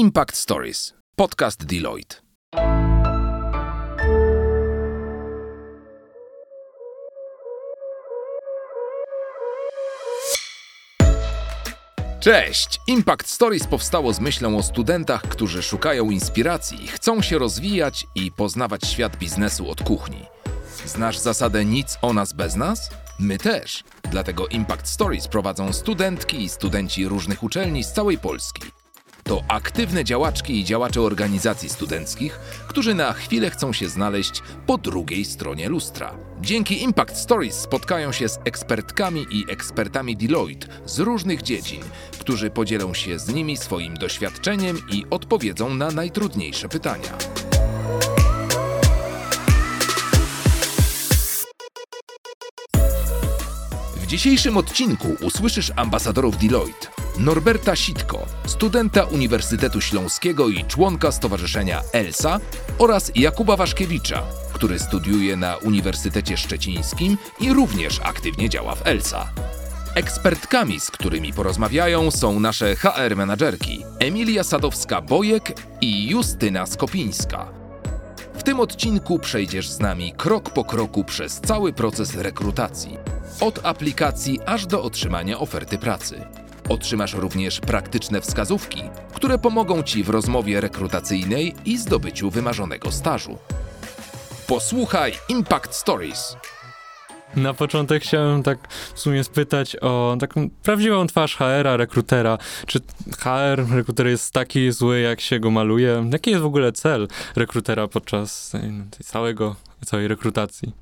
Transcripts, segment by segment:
Impact Stories, podcast Deloitte. Cześć! Impact Stories powstało z myślą o studentach, którzy szukają inspiracji, chcą się rozwijać i poznawać świat biznesu od kuchni. Znasz zasadę nic o nas bez nas? My też. Dlatego Impact Stories prowadzą studentki i studenci różnych uczelni z całej Polski. To aktywne działaczki i działacze organizacji studenckich, którzy na chwilę chcą się znaleźć po drugiej stronie lustra. Dzięki Impact Stories spotkają się z ekspertkami i ekspertami Deloitte z różnych dziedzin, którzy podzielą się z nimi swoim doświadczeniem i odpowiedzą na najtrudniejsze pytania. W dzisiejszym odcinku usłyszysz ambasadorów Deloitte. Norberta Sitko, studenta Uniwersytetu Śląskiego i członka Stowarzyszenia ELSA oraz Jakuba Waszkiewicza, który studiuje na Uniwersytecie Szczecińskim i również aktywnie działa w ELSA. Ekspertkami, z którymi porozmawiają, są nasze HR menadżerki Emilia Sadowska-Bojek i Justyna Skopińska. W tym odcinku przejdziesz z nami krok po kroku przez cały proces rekrutacji. Od aplikacji aż do otrzymania oferty pracy. Otrzymasz również praktyczne wskazówki, które pomogą Ci w rozmowie rekrutacyjnej i zdobyciu wymarzonego stażu. Posłuchaj Impact Stories. Na początek chciałem tak w sumie spytać o taką prawdziwą twarz HR-a, rekrutera. Czy HR, rekruter jest taki zły, jak się go maluje? Jaki jest w ogóle cel rekrutera podczas tej, całego, całej rekrutacji?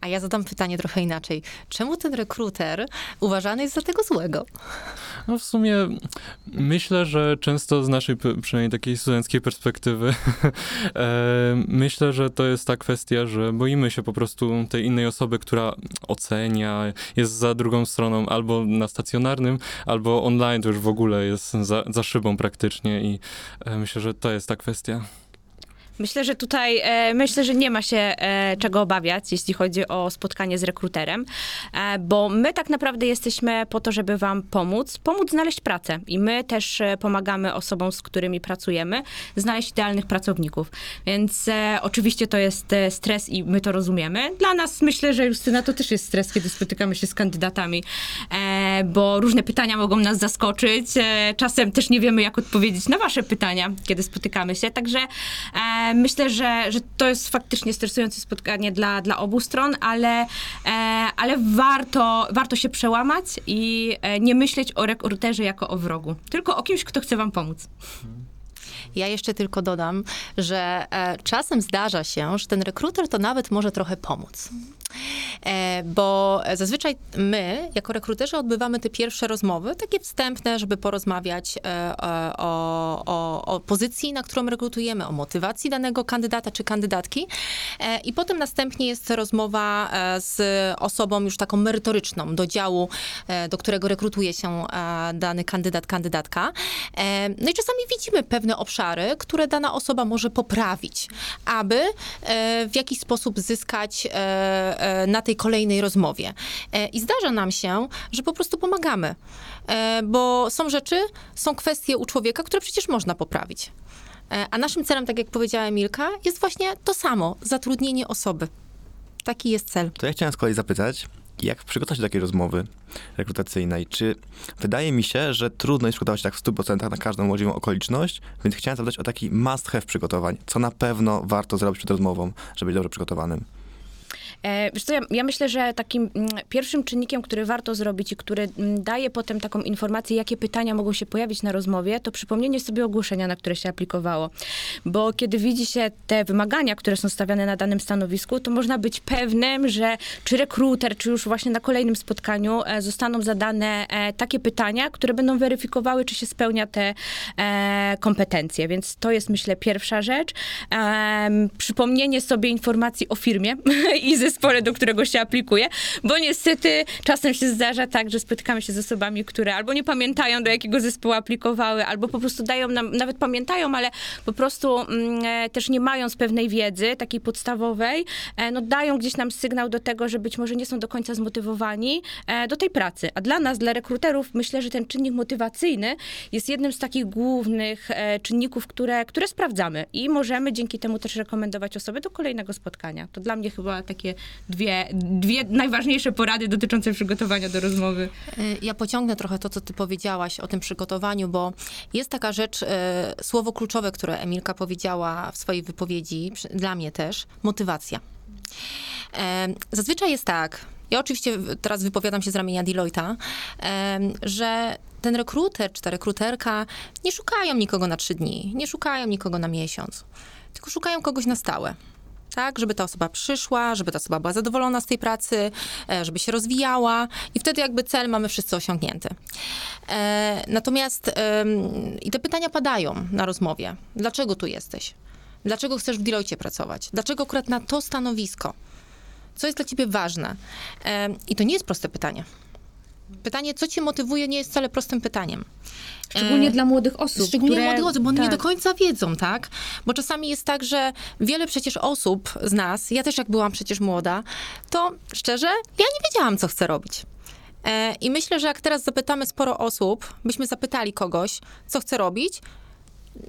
A ja zadam pytanie trochę inaczej. Czemu ten rekruter uważany jest za tego złego? No w sumie myślę, że często z naszej przynajmniej takiej studenckiej perspektywy e, myślę, że to jest ta kwestia, że boimy się po prostu tej innej osoby, która ocenia, jest za drugą stroną albo na stacjonarnym, albo online to już w ogóle jest za, za szybą praktycznie i e, myślę, że to jest ta kwestia. Myślę, że tutaj e, myślę, że nie ma się e, czego obawiać, jeśli chodzi o spotkanie z rekruterem, e, bo my tak naprawdę jesteśmy po to, żeby wam pomóc, pomóc znaleźć pracę i my też e, pomagamy osobom, z którymi pracujemy, znaleźć idealnych pracowników. Więc e, oczywiście to jest e, stres i my to rozumiemy. Dla nas myślę, że Justyna to też jest stres, kiedy spotykamy się z kandydatami, bo różne pytania mogą nas zaskoczyć. czasem też nie wiemy, jak odpowiedzieć na wasze pytania, kiedy spotykamy się. Także myślę, że, że to jest faktycznie stresujące spotkanie dla, dla obu stron, ale, e, ale warto, warto się przełamać i e, nie myśleć o rekruterze jako o wrogu, tylko o kimś, kto chce wam pomóc. Ja jeszcze tylko dodam, że e, czasem zdarza się, że ten rekruter to nawet może trochę pomóc. E, bo zazwyczaj my, jako rekruterzy, odbywamy te pierwsze rozmowy, takie wstępne, żeby porozmawiać e, e, o, o, o pozycji, na którą rekrutujemy, o motywacji danego kandydata czy kandydatki. I potem następnie jest rozmowa z osobą już taką merytoryczną do działu, do którego rekrutuje się dany kandydat, kandydatka. No i czasami widzimy pewne obszary, które dana osoba może poprawić, aby w jakiś sposób zyskać na tej kolejnej rozmowie. E, I zdarza nam się, że po prostu pomagamy, e, bo są rzeczy, są kwestie u człowieka, które przecież można poprawić. A naszym celem, tak jak powiedziała Milka, jest właśnie to samo zatrudnienie osoby. Taki jest cel. To ja chciałem z kolei zapytać, jak przygotować się do takiej rozmowy rekrutacyjnej? Czy wydaje mi się, że trudno jest przygotować się tak w 100% na każdą możliwą okoliczność, więc chciałem zapytać o taki must have przygotowań. Co na pewno warto zrobić przed rozmową, żeby być dobrze przygotowanym? E, wiesz co, ja, ja, myślę, że takim mm, pierwszym czynnikiem, który warto zrobić i który mm, daje potem taką informację, jakie pytania mogą się pojawić na rozmowie, to przypomnienie sobie ogłoszenia, na które się aplikowało. Bo kiedy widzi się te wymagania, które są stawiane na danym stanowisku, to można być pewnym, że czy rekruter, czy już właśnie na kolejnym spotkaniu e, zostaną zadane e, takie pytania, które będą weryfikowały, czy się spełnia te kompetencje. Więc to jest, myślę, pierwsza rzecz. Przypomnienie sobie informacji o firmie i ze zespole, do którego się aplikuje, bo niestety czasem się zdarza tak, że spotykamy się z osobami, które albo nie pamiętają, do jakiego zespołu aplikowały, albo po prostu dają nam, nawet pamiętają, ale po prostu mm, e, też nie mając pewnej wiedzy, takiej podstawowej, e, no dają gdzieś nam sygnał do tego, że być może nie są do końca zmotywowani e, do tej pracy. A dla nas, dla rekruterów, myślę, że ten czynnik motywacyjny jest jednym z takich głównych e, czynników, które, które sprawdzamy i możemy dzięki temu też rekomendować osoby do kolejnego spotkania. To dla mnie chyba takie dwie, dwie najważniejsze porady dotyczące przygotowania do rozmowy. Y, Ja pociągnę trochę to, co ty powiedziałaś o tym przygotowaniu, bo jest taka rzecz, e, słowo kluczowe, które Emilka powiedziała w swojej wypowiedzi, dla mnie też, motywacja. E, Zazwyczaj jest tak, ja oczywiście teraz wypowiadam się z ramienia Deloitte'a, że ten rekruter czy ta rekruterka nie szukają nikogo na trzy dni, nie szukają nikogo na miesiąc, tylko szukają kogoś na stałe. Tak, żeby ta osoba przyszła, żeby ta osoba była zadowolona z tej pracy, e, żeby się rozwijała i wtedy jakby cel mamy wszyscy osiągnięty. E, natomiast i te pytania padają na rozmowie. Dlaczego tu jesteś? Dlaczego chcesz w Deloitte pracować? Dlaczego akurat na to stanowisko? Co jest dla ciebie ważne? Em, I to nie jest proste pytanie. Pytanie, co cię motywuje, nie jest wcale prostym pytaniem. Szczególnie E, dla młodych osób. Szczególnie które- młodych osób, bo one nie tak. do końca wiedzą, tak? Bo czasami jest tak, że wiele przecież osób z nas, ja też jak byłam przecież młoda, to szczerze, ja nie wiedziałam, co chcę robić. E, I myślę, że jak teraz zapytamy sporo osób, byśmy zapytali kogoś, co chce robić,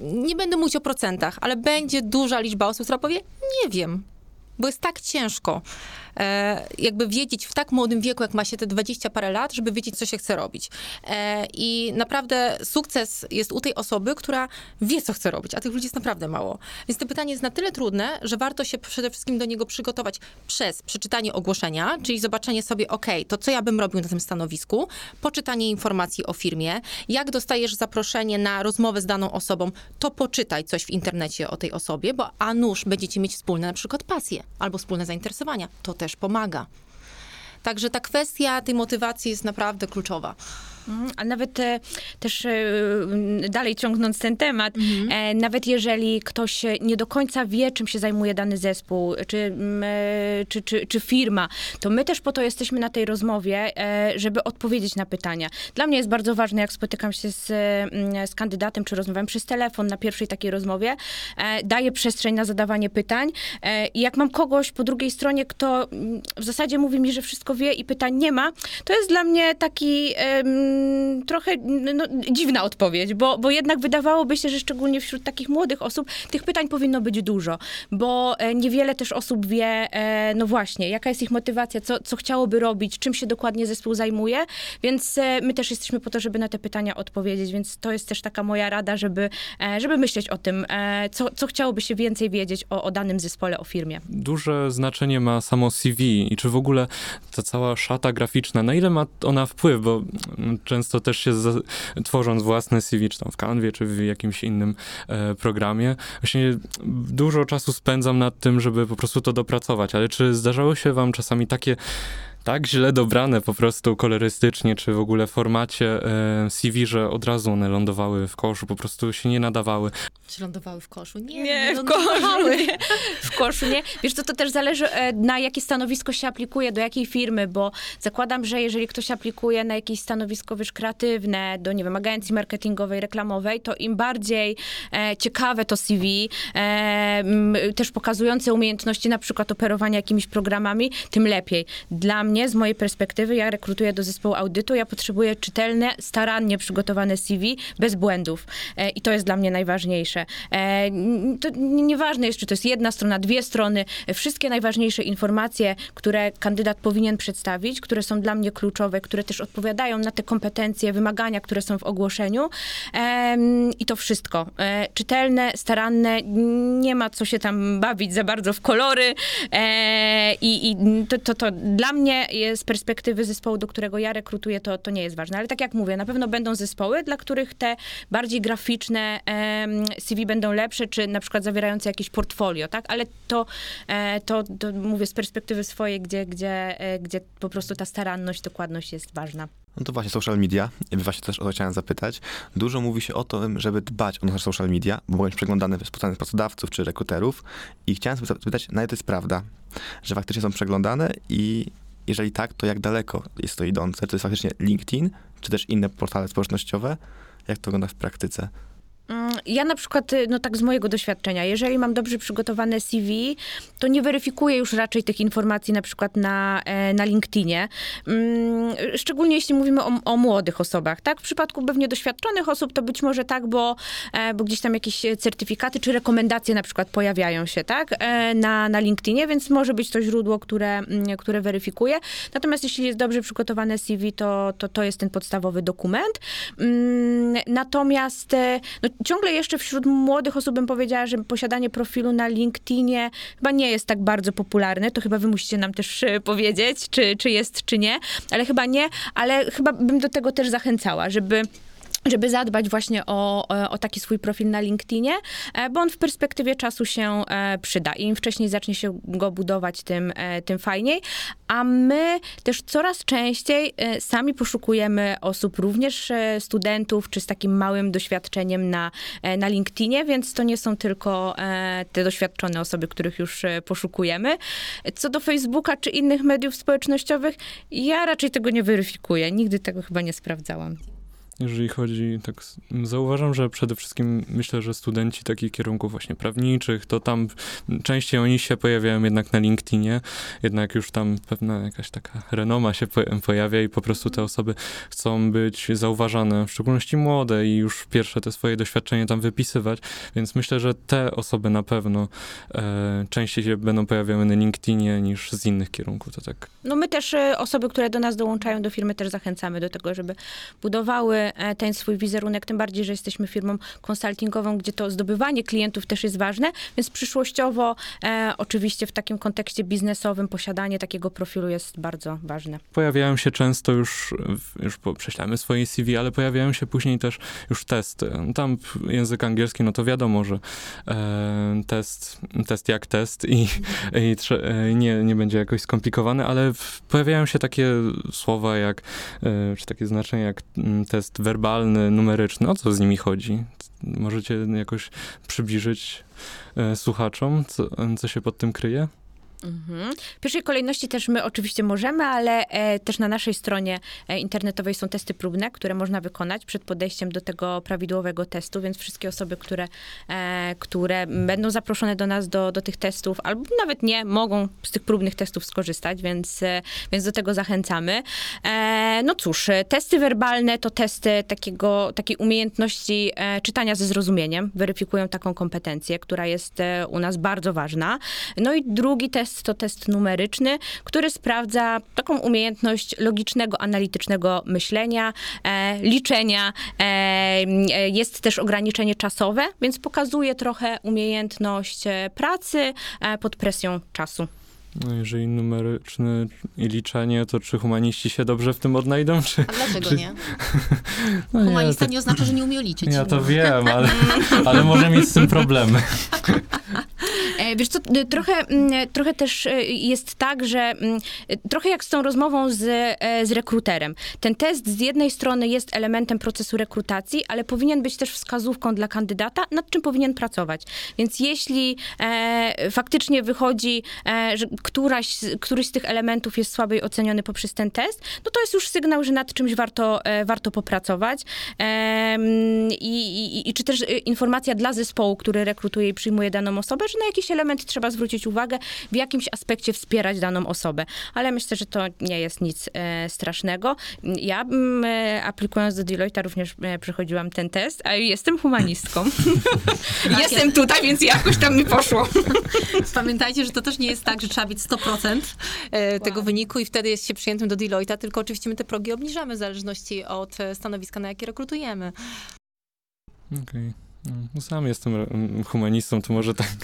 nie będę mówić o procentach, ale będzie duża liczba osób, która powie, nie wiem, bo jest tak ciężko jakby wiedzieć w tak młodym wieku, jak ma się te 20 parę lat, żeby wiedzieć, co się chce robić. E, I naprawdę sukces jest u tej osoby, która wie, co chce robić, a tych ludzi jest naprawdę mało. Więc to pytanie jest na tyle trudne, że warto się przede wszystkim do niego przygotować przez przeczytanie ogłoszenia, czyli zobaczenie sobie, ok, to co ja bym robił na tym stanowisku, poczytanie informacji o firmie, jak dostajesz zaproszenie na rozmowę z daną osobą, to poczytaj coś w internecie o tej osobie, bo a nuż będziecie mieć wspólne na przykład pasje albo wspólne zainteresowania. To też pomaga. Także ta kwestia tej motywacji jest naprawdę kluczowa. Mhm, A nawet e, też e, dalej ciągnąc ten temat, e, nawet jeżeli ktoś nie do końca wie, czym się zajmuje dany zespół, czy, m, e, czy, czy, czy firma, to my też po to jesteśmy na tej rozmowie, e, żeby odpowiedzieć na pytania. Dla mnie jest bardzo ważne, jak spotykam się z, z kandydatem, czy rozmawiam przez telefon na pierwszej takiej rozmowie, e, daję przestrzeń na zadawanie pytań e, i jak mam kogoś po drugiej stronie, kto w zasadzie mówi mi, że wszystko wie i pytań nie ma, to jest dla mnie taki trochę no, dziwna odpowiedź, bo, bo jednak wydawałoby się, że szczególnie wśród takich młodych osób tych pytań powinno być dużo, bo e, niewiele też osób wie, e, no właśnie, jaka jest ich motywacja, co, co chciałoby robić, czym się dokładnie zespół zajmuje, więc e, my też jesteśmy po to, żeby na te pytania odpowiedzieć, więc to jest też taka moja rada, żeby, żeby myśleć o tym, co, co chciałoby się więcej wiedzieć o, o danym zespole, o firmie. duże znaczenie ma samo CV i czy w ogóle ta cała szata graficzna, na ile ma ona wpływ, bo mm, często też się za, tworząc własne CV, czy tam w Canwie, czy w jakimś innym e, programie, właśnie dużo czasu spędzam nad tym, żeby po prostu to dopracować, ale czy zdarzało się wam czasami takie tak źle dobrane po prostu kolorystycznie, czy w ogóle w formacie e, CV, że od razu one lądowały w koszu, po prostu się nie nadawały. Czy lądowały w koszu? Nie, Nie, w koszu nie. W koszu nie. Wiesz, to, to też zależy, e, na jakie stanowisko się aplikuje, do jakiej firmy, bo zakładam, że jeżeli ktoś aplikuje na jakieś stanowisko, wiesz, kreatywne, do, nie wiem, agencji marketingowej, reklamowej, to im bardziej e, ciekawe to CV, e, m, też pokazujące umiejętności na przykład operowania jakimiś programami, tym lepiej. Dla mnie, z mojej perspektywy, ja rekrutuję do zespołu audytu, ja potrzebuję czytelne, starannie przygotowane CV, bez błędów. E, I to jest dla mnie najważniejsze. E, to nieważne jest, czy to jest jedna strona, dwie strony, e, wszystkie najważniejsze informacje, które kandydat powinien przedstawić, które są dla mnie kluczowe, które też odpowiadają na te kompetencje, wymagania, które są w ogłoszeniu. I to wszystko. Czytelne, staranne, nie ma co się tam bawić za bardzo w kolory. I i to, to, to dla mnie z perspektywy zespołu, do którego ja rekrutuję, to, to nie jest ważne. Ale tak jak mówię, na pewno będą zespoły, dla których te bardziej graficzne CV będą lepsze, czy na przykład zawierające jakieś portfolio, tak? Ale to, e, to, to mówię z perspektywy swojej, gdzie, gdzie, e, gdzie po prostu ta staranność, dokładność jest ważna. No to właśnie social media. Właśnie też o to chciałem zapytać. Dużo mówi się o tym, żeby dbać o nasze social media, bo być przeglądane w spotkaniach pracodawców czy rekruterów. I chciałem sobie zapytać, na ile to jest prawda, że faktycznie są przeglądane i jeżeli tak, to jak daleko jest to idące? Czy to jest faktycznie LinkedIn, czy też inne portale społecznościowe? Jak to wygląda w praktyce? Mm, Ja na przykład, y, no tak z mojego doświadczenia, jeżeli mam dobrze przygotowane CV, to nie weryfikuję już raczej tych informacji na przykład na, e, na LinkedInie. Mm, Szczególnie jeśli mówimy o, o młodych osobach, tak? W przypadku pewnie doświadczonych osób to być może tak, bo, e, bo gdzieś tam jakieś certyfikaty czy rekomendacje na przykład pojawiają się, tak? E, Na, na LinkedInie, więc może być to źródło, które, mm, które weryfikuje. Natomiast jeśli jest dobrze przygotowane CV, to, to, to jest ten podstawowy dokument. Natomiast no, ciągle jeszcze wśród młodych osób bym powiedziała, że posiadanie profilu na LinkedInie chyba nie jest tak bardzo popularne. To chyba wy musicie nam też e, powiedzieć, czy, czy jest, czy nie. Ale chyba nie, ale chyba bym do tego też zachęcała, żeby żeby zadbać właśnie o, o taki swój profil na LinkedInie, e, bo on w perspektywie czasu się e, przyda. Im wcześniej zacznie się go budować, tym, e, tym fajniej. A my też coraz częściej sami poszukujemy osób, również studentów, czy z takim małym doświadczeniem na, na LinkedInie, więc to nie są tylko te doświadczone osoby, których już poszukujemy. Co do Facebooka czy innych mediów społecznościowych, ja raczej tego nie weryfikuję. Nigdy tego chyba nie sprawdzałam. Jeżeli chodzi, tak zauważam, że przede wszystkim myślę, że studenci takich kierunków właśnie prawniczych, to tam częściej oni się pojawiają jednak na LinkedInie, jednak już tam pewna jakaś taka renoma się po- pojawia i po prostu te osoby chcą być zauważane, w szczególności młode i już pierwsze te swoje doświadczenie tam wypisywać, więc myślę, że te osoby na pewno e, częściej się będą pojawiały na LinkedInie niż z innych kierunków, to tak. No my też e, osoby, które do nas dołączają do firmy, też zachęcamy do tego, żeby budowały ten swój wizerunek, tym bardziej, że jesteśmy firmą konsultingową, gdzie to zdobywanie klientów też jest ważne, więc przyszłościowo e, oczywiście w takim kontekście biznesowym posiadanie takiego profilu jest bardzo ważne. pojawiają się często już, już prześlemy swoje CV, ale pojawiają się później też już testy. Tam p- język angielski, no to wiadomo, że e, test, test jak test i, i trze, e, nie, nie będzie jakoś skomplikowany, ale pojawiają się takie słowa jak, e, czy takie znaczenia jak mm, test werbalny, numeryczny. O co z nimi chodzi? Możecie jakoś przybliżyć e, słuchaczom, co, co się pod tym kryje? Mhm. W pierwszej kolejności też my oczywiście możemy, ale e, też na naszej stronie e, internetowej są testy próbne, które można wykonać przed podejściem do tego prawidłowego testu, więc wszystkie osoby, które, e, które będą zaproszone do nas do, do tych testów, albo nawet nie, mogą z tych próbnych testów skorzystać, więc, e, więc do tego zachęcamy. E, no cóż, testy werbalne to testy takiego, takiej umiejętności e, czytania ze zrozumieniem, weryfikują taką kompetencję, która jest u nas bardzo ważna. No i drugi test to test numeryczny, który sprawdza taką umiejętność logicznego, analitycznego myślenia, e, liczenia. E, e, jest też ograniczenie czasowe, więc pokazuje trochę umiejętność e, pracy e, pod presją czasu. No jeżeli numeryczny i liczenie, to czy humaniści się dobrze w tym odnajdą, czy... A dlaczego Czy- nie? No nie, Humanista to- nie oznacza, że nie umie liczyć. Ja to wiem, ale, ale może mieć z tym problemy. E, Wiesz co, y, trochę, mm, trochę też jest tak, że mm, trochę jak z tą rozmową z, e, z rekruterem. Ten test z jednej strony jest elementem procesu rekrutacji, ale powinien być też wskazówką dla kandydata, nad czym powinien pracować. Więc jeśli e, faktycznie wychodzi, e, że któraś, któryś z tych elementów jest słabiej oceniony poprzez ten test, no to jest już sygnał, że nad czymś warto, e, warto popracować. Em, i, i, I czy też e, informacja dla zespołu, który rekrutuje i przyjmuje daną osobę, że na jakiś element trzeba zwrócić uwagę, w jakimś aspekcie wspierać daną osobę. Ale myślę, że to nie jest nic e, strasznego. Ja mm, e, aplikując do Deloitte również e, przechodziłam ten test, a jestem humanistką. jestem tutaj, więc jakoś tam mi poszło. Pamiętajcie, że to też nie jest tak, że trzeba mieć 100% e, tego wyniku i wtedy jest się przyjętym do Deloitte, tylko oczywiście my te progi obniżamy w zależności od e, stanowiska, na jakie rekrutujemy. Okej. No, Sam jestem mm, humanistą, to może tak.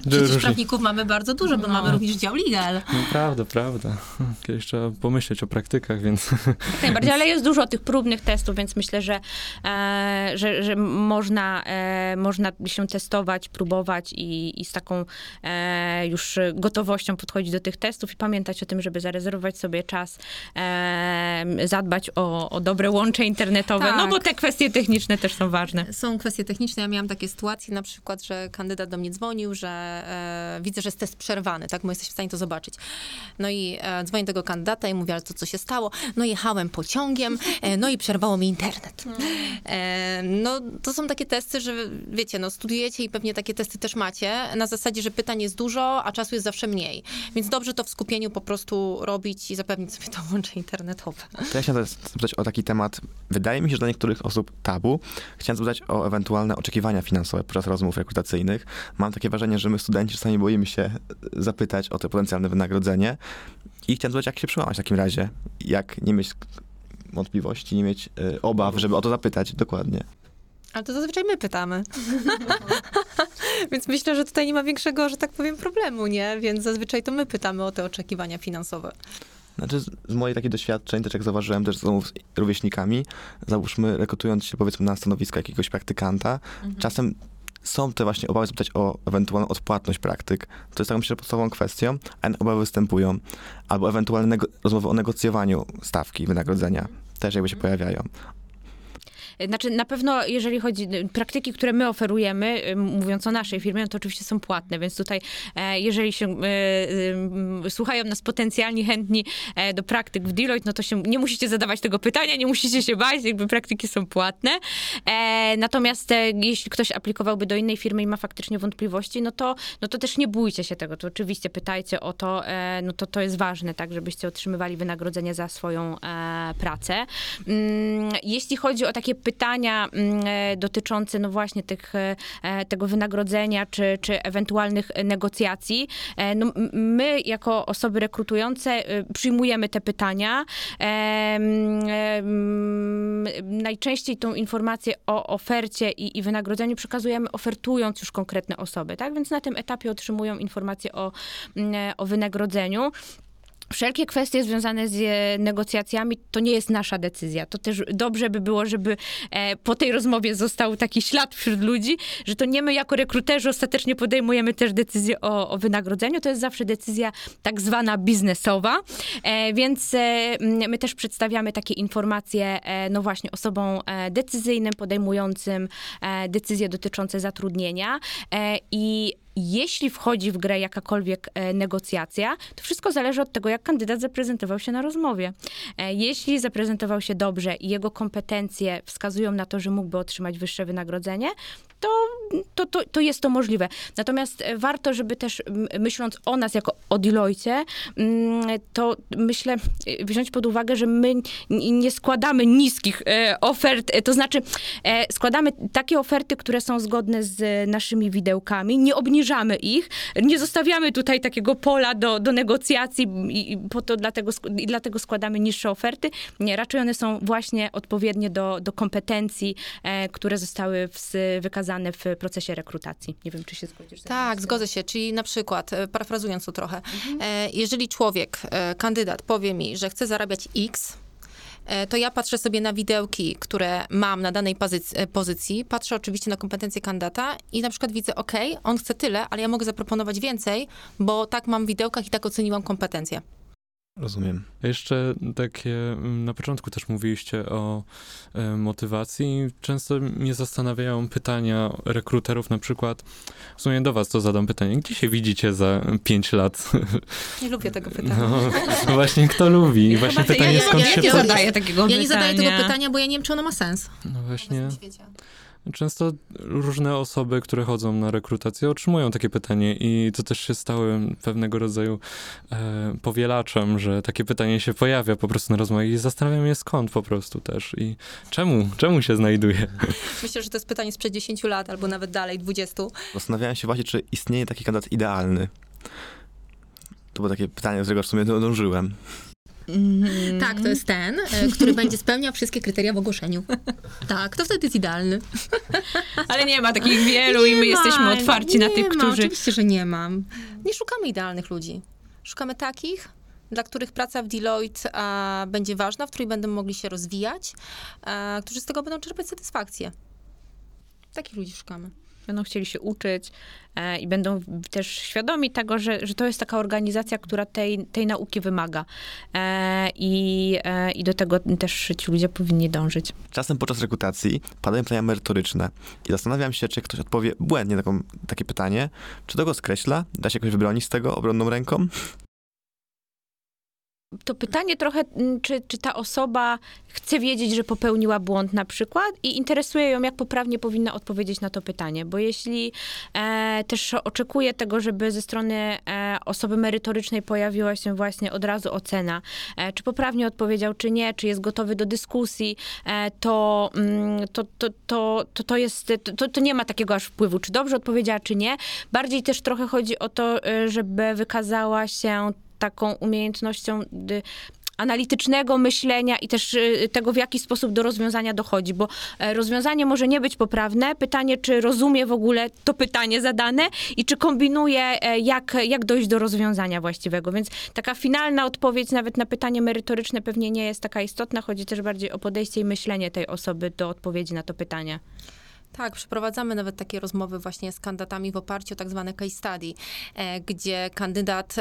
Przecież różni- prawników mamy bardzo dużo, bo No. mamy również dział legal. No, prawda, prawda. Kiedyś trzeba pomyśleć o praktykach, więc Jak najbardziej, ale jest dużo tych próbnych testów, więc myślę, że, e, że, że można, e, można się testować, próbować i, i z taką e, już gotowością podchodzić do tych testów i pamiętać o tym, żeby zarezerwować sobie czas, e, zadbać o, o dobre łącze internetowe, Tak. no bo te kwestie techniczne też są ważne. Są kwestie techniczne. Ja miałam takie sytuacje, na przykład, że kandydat do mnie dzwonił, że e, widzę, że jest test przerwany, tak? Bo jesteś w stanie to zobaczyć. No i e, dzwonię do tego kandydata i mówię, ale to co się stało? No jechałem pociągiem, e, no i przerwało mi internet. E, no to są takie testy, że wiecie, no studiujecie i pewnie takie testy też macie, na zasadzie, że pytań jest dużo, a czasu jest zawsze mniej. Więc dobrze to w skupieniu po prostu robić i zapewnić sobie to łącze internetowe. To ja chciałem zapytać o taki temat, wydaje mi się, że dla niektórych osób tabu. Chciałem zapytać o ewentualne oczekiwania finansowe podczas rozmów rekrutacyjnych. Mam takie wrażenie, że my studenci czasami boimy się e, zapytać o to potencjalne wynagrodzenie i chciałem zapytać, jak się przełamać w takim razie, jak nie mieć wątpliwości, nie mieć e, obaw, żeby o to zapytać dokładnie. Ale to zazwyczaj my pytamy. Więc myślę, że tutaj nie ma większego, że tak powiem, problemu, nie? Więc zazwyczaj to my pytamy o te oczekiwania finansowe. Znaczy, z, z moich takich doświadczeń, też jak zauważyłem też z rozmów z rówieśnikami, załóżmy, rekrutując się powiedzmy na stanowisko jakiegoś praktykanta, czasem są te właśnie obawy zapytać o ewentualną odpłatność praktyk. To jest tak myślę podstawową kwestią, a obawy występują. Albo ewentualne rozmowy o negocjowaniu stawki wynagrodzenia też jakby się pojawiają. Znaczy, na pewno, jeżeli chodzi praktyki, które my oferujemy, mówiąc o naszej firmie, no to oczywiście są płatne, więc tutaj, e, jeżeli się e, słuchają nas potencjalni chętni e, do praktyk w Deloitte, no to się nie musicie zadawać tego pytania, nie musicie się bać, jakby praktyki są płatne. Natomiast jeśli ktoś aplikowałby do innej firmy i ma faktycznie wątpliwości, no to, no to też nie bójcie się tego, to oczywiście pytajcie o to, no to to jest ważne, tak, żebyście otrzymywali wynagrodzenie za swoją pracę. Mm, Jeśli chodzi o takie pytania mm, e, dotyczące no właśnie tych, e, e, tego wynagrodzenia czy, czy ewentualnych negocjacji, no my jako osoby rekrutujące e, przyjmujemy te pytania. Najczęściej tą informację o ofercie i, i wynagrodzeniu przekazujemy ofertując już konkretne osoby, tak? Więc na tym etapie otrzymują informację o, o wynagrodzeniu. Wszelkie kwestie związane z e, negocjacjami to nie jest nasza decyzja. To też dobrze by było, żeby e, po tej rozmowie został taki ślad wśród ludzi, że to nie my jako rekruterzy ostatecznie podejmujemy też decyzję o, o wynagrodzeniu. To jest zawsze decyzja tak zwana biznesowa. E, więc my też przedstawiamy takie informacje, no właśnie, osobom decyzyjnym, podejmującym decyzje dotyczące zatrudnienia. I jeśli wchodzi w grę jakakolwiek e, negocjacja, to wszystko zależy od tego, jak kandydat zaprezentował się na rozmowie. E, jeśli zaprezentował się dobrze i jego kompetencje wskazują na to, że mógłby otrzymać wyższe wynagrodzenie, to, to, to, to jest to możliwe. Natomiast e, warto, żeby też myśląc o nas jako o Deloitte, mm, to myślę wziąć pod uwagę, że my nie składamy niskich ofert, to znaczy składamy takie oferty, które są zgodne z naszymi widełkami, nie obniżamy ich, nie zostawiamy tutaj takiego pola do, do negocjacji i, i po to dlatego, i dlatego składamy niższe oferty. Nie, raczej one są właśnie odpowiednie do, do kompetencji, e, które zostały ws, wykazane w procesie rekrutacji. Nie wiem, czy się zgodzisz. Tak, zgodzę się. Czyli na przykład, e, parafrazując to trochę, e, jeżeli człowiek, e, kandydat powie mi, że chce zarabiać X, to ja patrzę sobie na widełki, które mam na danej e, pozycji, patrzę oczywiście na kompetencje kandydata i na przykład widzę, ok, on chce tyle, ale ja mogę zaproponować więcej, bo tak mam w widełkach i tak oceniłam kompetencje. Rozumiem. Jeszcze takie, mm, na początku też mówiliście o e, motywacji. Często mnie zastanawiają pytania rekruterów, na przykład, w sumie do was to zadam pytanie, gdzie się widzicie za 5 lat? Nie lubię tego pytania. No, właśnie kto lubi? I właśnie to ja- pytanie, ja- skąd ja się... nie po- zadaję takiego Ja nie zadaję tego pytania, bo ja nie wiem, czy ono ma sens. No właśnie. Często różne osoby, które chodzą na rekrutację, otrzymują takie pytanie i to też się stało pewnego rodzaju e, powielaczem, że takie pytanie się pojawia po prostu na rozmowie i zastanawiam się skąd po prostu też i czemu, czemu się znajduje. Myślę, że to jest pytanie sprzed 10 lat, albo nawet dalej, 20. Zastanawiałem się właśnie, czy istnieje taki kandydat idealny. To było takie pytanie, do którego w sumie dążyłem. Tak, to jest ten, e, który będzie spełniał wszystkie kryteria w ogłoszeniu. Tak, to wtedy jest idealny. Ale nie ma takich wielu i my Nie jesteśmy ma, otwarci na nie tych, ma, którzy... Oczywiście, że nie mam. Nie szukamy idealnych ludzi. Szukamy takich, dla których praca w Deloitte a, będzie ważna, w której będą mogli się rozwijać, a, którzy z tego będą czerpać satysfakcję. Takich ludzi szukamy. Będą chcieli się uczyć e, i będą też świadomi tego, że, że to jest taka organizacja, która tej, tej nauki wymaga. E, i, e, I do tego też ci ludzie powinni dążyć. Czasem podczas rekrutacji padają pytania merytoryczne i zastanawiam się, czy ktoś odpowie błędnie taką, takie pytanie, czy to go skreśla, da się jakoś wybronić z tego obronną ręką? To pytanie trochę, mm, czy, czy ta osoba chce wiedzieć, że popełniła błąd na przykład i interesuje ją, jak poprawnie powinna odpowiedzieć na to pytanie. Bo jeśli e, też oczekuje tego, żeby ze strony e, osoby merytorycznej pojawiła się właśnie od razu ocena, e, czy poprawnie odpowiedział, czy nie, czy jest gotowy do dyskusji, e, to, mm, to, to, to, to, to jest, to, to nie ma takiego aż wpływu, czy dobrze odpowiedziała, czy nie. Bardziej też trochę chodzi o to, e, żeby wykazała się taką umiejętnością y, analitycznego myślenia i też y, tego, w jaki sposób do rozwiązania dochodzi, bo e, rozwiązanie może nie być poprawne. Pytanie, czy rozumie w ogóle to pytanie zadane i czy kombinuje, e, jak, jak dojść do rozwiązania właściwego. Więc taka finalna odpowiedź nawet na pytanie merytoryczne pewnie nie jest taka istotna. Chodzi też bardziej o podejście i myślenie tej osoby do odpowiedzi na to pytanie. Tak, przeprowadzamy nawet takie rozmowy właśnie z kandydatami w oparciu o tak zwane case study, e, gdzie kandydat,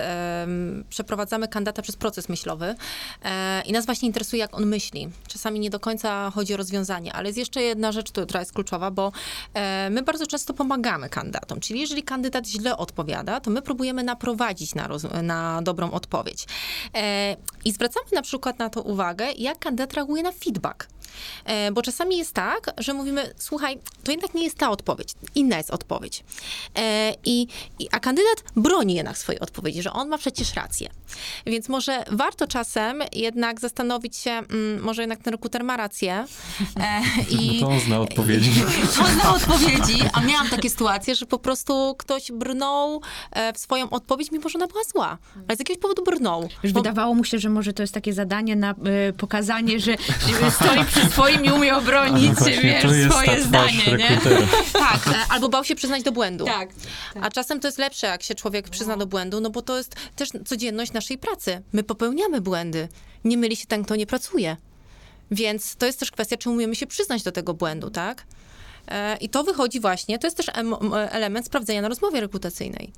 przeprowadzamy kandydata przez proces myślowy e, i nas właśnie interesuje, jak on myśli. Czasami nie do końca chodzi o rozwiązanie, ale jest jeszcze jedna rzecz, która jest kluczowa, bo e, my bardzo często pomagamy kandydatom, czyli jeżeli kandydat źle odpowiada, to my próbujemy naprowadzić na, na dobrą odpowiedź. I zwracamy na przykład na to uwagę, jak kandydat reaguje na feedback. E, Bo czasami jest tak, że mówimy, słuchaj, to jednak nie jest ta odpowiedź, inna jest odpowiedź. E, I, i, a kandydat broni jednak swojej odpowiedzi, że on ma przecież rację. Więc może warto czasem jednak zastanowić się, mm, może jednak ten rekruter ma rację. E, i, To on zna odpowiedzi. on zna odpowiedzi, a miałam takie sytuacje, że po prostu ktoś brnął w swoją odpowiedź, mimo że ona była zła. Ale z jakiegoś powodu brnął. Już Bo- wydawało mu się, że może to jest takie zadanie na y, pokazanie, że że stoi przy swoim i umie obronić Właśnie wiesz, swoje zdanie, nie? Tak, e, albo bał się przyznać do błędu. Tak. A czasem to jest lepsze, jak się człowiek przyzna do błędu, no bo to jest też codzienność naszej pracy. My popełniamy błędy. Nie myli się ten, kto nie pracuje. Więc to jest też kwestia, czy umiemy się przyznać do tego błędu, tak? E, I to wychodzi właśnie, to jest też element sprawdzenia na rozmowie rekrutacyjnej.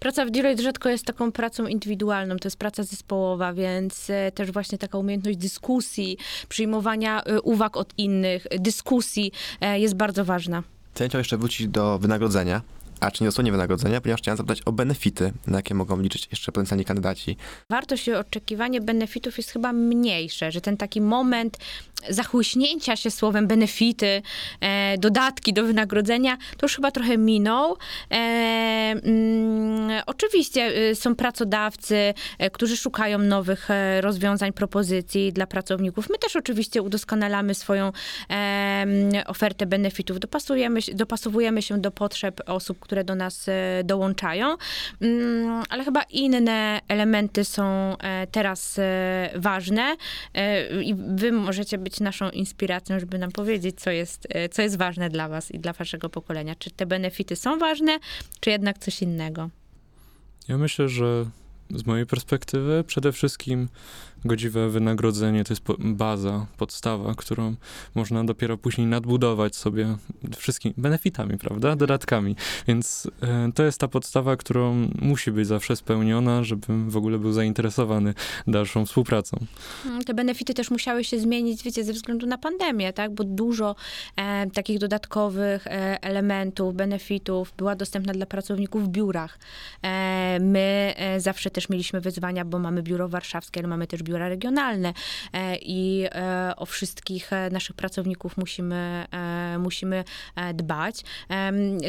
Praca w Deloitte rzadko jest taką pracą indywidualną, to jest praca zespołowa, więc e, też właśnie taka umiejętność dyskusji, przyjmowania e, uwag od innych, e, dyskusji jest bardzo ważna. Chcę chciał jeszcze wrócić do wynagrodzenia, a czy nie dosłownie wynagrodzenia, ponieważ chciałem zapytać o benefity, na jakie mogą liczyć jeszcze potencjalni kandydaci. Wartość i oczekiwanie benefitów jest chyba mniejsze, że ten taki moment zachłyśnięcia się słowem benefity, e, dodatki do wynagrodzenia, to już chyba trochę minął. E, mm, oczywiście y, są pracodawcy, e, którzy szukają nowych e, rozwiązań, propozycji dla pracowników. My też oczywiście udoskonalamy swoją ofertę benefitów, dopasujemy, dopasowujemy się do potrzeb osób, które do nas e, dołączają, Mm, ale chyba inne elementy są e, teraz e, ważne i wy możecie być naszą inspiracją, żeby nam powiedzieć, co jest, co jest ważne dla was i dla waszego pokolenia. Czy te benefity są ważne, czy jednak coś innego? Ja myślę, że z mojej perspektywy przede wszystkim godziwe wynagrodzenie to jest baza, podstawa, którą można dopiero później nadbudować sobie wszystkimi benefitami, prawda? Dodatkami. Więc e, to jest ta podstawa, którą musi być zawsze spełniona, żebym w ogóle był zainteresowany dalszą współpracą. Mm, Te benefity też musiały się zmienić, wiecie, ze względu na pandemię, tak? Bo dużo e, takich dodatkowych e, elementów, benefitów była dostępna dla pracowników w biurach. E, my e, zawsze też mieliśmy wyzwania, bo mamy biuro warszawskie, ale mamy też biura regionalne e, i e, o wszystkich e, naszych pracowników musimy, musimy dbać.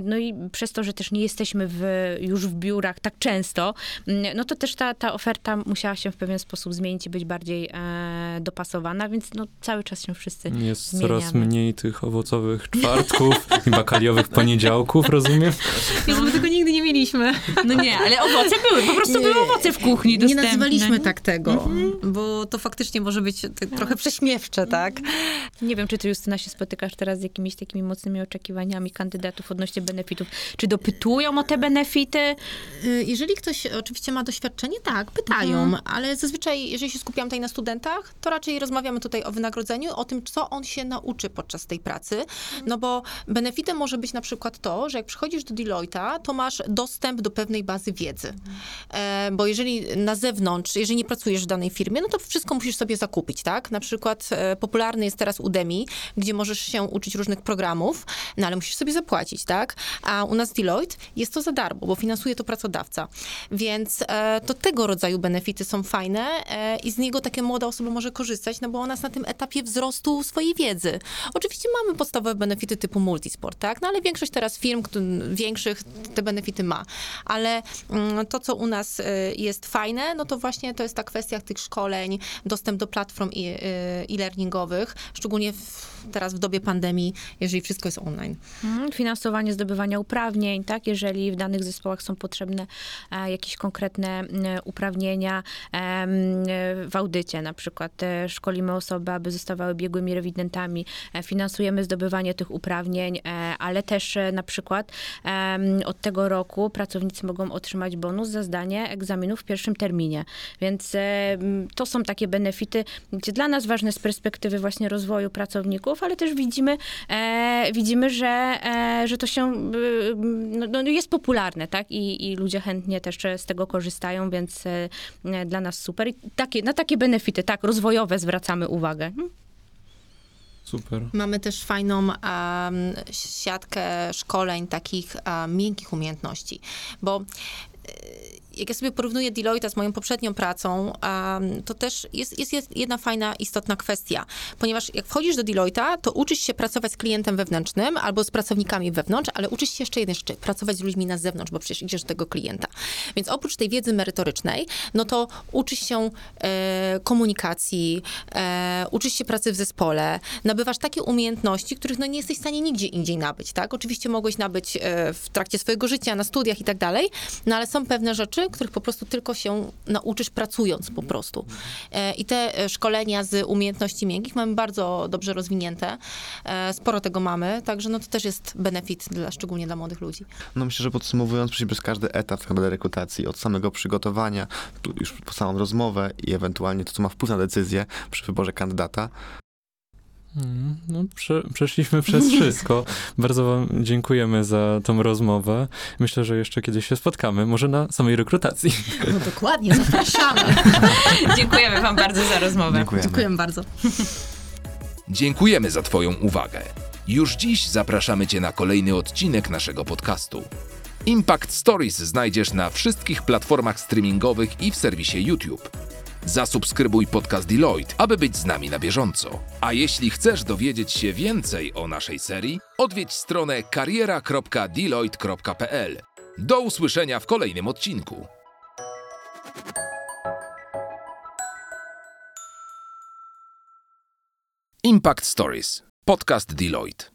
No i przez to, że też nie jesteśmy w, już w biurach tak często, mm, no to też ta, ta oferta musiała się w pewien sposób zmienić i być bardziej dopasowana, więc no cały czas się wszyscy Jest zmieniamy. coraz mniej tych owocowych czwartków i bakaliowych poniedziałków, rozumiem? Jezu, my tego nigdy nie mieliśmy. No nie, ale owoce były, po prostu były owoce w kuchni Nie dostępne. nazywaliśmy tak tego, bo to faktycznie może być t- trochę prześmiewcze, tak? Nie wiem, czy ty, Justyna, się spotykasz teraz z jakimiś takimi mocnymi oczekiwaniami kandydatów odnośnie benefitów. Czy dopytują o te benefity? Y, Jeżeli ktoś oczywiście ma doświadczenie, tak, pytają, ale zazwyczaj, jeżeli się skupiam tutaj na studentach, to raczej rozmawiamy tutaj o wynagrodzeniu, o tym, co on się nauczy podczas tej pracy, no bo benefitem może być na przykład to, że jak przychodzisz do Deloitte'a, to masz dostęp do pewnej bazy wiedzy. E, bo jeżeli na zewnątrz, jeżeli nie pracujesz w danej firmie, no to wszystko musisz sobie zakupić, tak? Na przykład e, popularny jest teraz Udemy, gdzie możesz się uczyć różnych programów, no ale musisz sobie zapłacić, tak? A u nas Deloitte jest to za darmo, bo finansuje to pracodawca. Więc e, to tego rodzaju benefity są fajne e, i z niego takie młoda osoba może korzystać, no bo ona jest na tym etapie wzrostu swojej wiedzy. Oczywiście mamy podstawowe benefity typu multisport, tak? No ale większość teraz firm większych te benefity ma. Ale mm, to, co u nas jest fajne, no to właśnie to jest ta kwestia tych szkoleń, dostęp do platform y, e-learningowych, szczególnie w, teraz w dobie pandemii, jeżeli wszystko jest online. Mhm, Finansowanie zdobywania uprawnień, tak? Jeżeli w danych zespołach są potrzebne e, jakieś konkretne uprawnienia w audycie, na przykład e, szkolimy osoby, aby zostawały biegłymi rewidentami, e, finansujemy zdobywanie tych uprawnień, ale też na przykład od tego roku pracownicy mogą otrzymać bonus za zdanie egzaminu w pierwszym terminie. Więc to są takie benefity, gdzie dla nas ważne z perspektywy właśnie rozwoju pracowników, ale też widzimy, e, widzimy, że, e, że to się y, no, no, jest popularne, tak? I, I ludzie chętnie też e, z tego korzystają, więc e, e, dla nas super. I takie, na takie benefity, tak, rozwojowe zwracamy uwagę. Hmm. Super. Mamy też fajną em, siatkę szkoleń takich em, miękkich umiejętności, bo e, jak ja sobie porównuję Deloitte z moją poprzednią pracą, to też jest, jest jedna fajna, istotna kwestia, ponieważ jak wchodzisz do Deloitte'a, to uczysz się pracować z klientem wewnętrznym albo z pracownikami wewnątrz, ale uczysz się jeszcze jednej rzeczy, pracować z ludźmi na zewnątrz, bo przecież idziesz do tego klienta. Więc oprócz tej wiedzy merytorycznej, no to uczysz się e, komunikacji, e, uczysz się pracy w zespole, nabywasz takie umiejętności, których no nie jesteś w stanie nigdzie indziej nabyć, tak? Oczywiście mogłeś nabyć e, w trakcie swojego życia, na studiach i tak dalej, no ale są pewne rzeczy, których po prostu tylko się nauczysz pracując po prostu. E, I te e, szkolenia z umiejętności miękkich mamy bardzo dobrze rozwinięte, e, sporo tego mamy, także no to też jest benefit, dla, szczególnie dla młodych ludzi. No myślę, że podsumowując, przez każdy etap tak naprawdę rekrutacji, od samego przygotowania, już po samą rozmowę i ewentualnie to, co ma wpływ na decyzję przy wyborze kandydata, No, prze, przeszliśmy przez wszystko. Bardzo Wam dziękujemy za tą rozmowę. Myślę, że jeszcze kiedyś się spotkamy, może na samej rekrutacji. No dokładnie, zapraszamy. Dziękujemy wam bardzo za rozmowę. dziękujemy. Dziękuję bardzo. Dziękujemy za Twoją uwagę. Już dziś zapraszamy Cię na kolejny odcinek naszego podcastu. Impact Stories znajdziesz na wszystkich platformach streamingowych i w serwisie YouTube. Zasubskrybuj podcast Deloitte, aby być z nami na bieżąco. A jeśli chcesz dowiedzieć się więcej o naszej serii, odwiedź stronę kariera.deloitte.pl. Do usłyszenia w kolejnym odcinku. Impact Stories. Podcast Deloitte.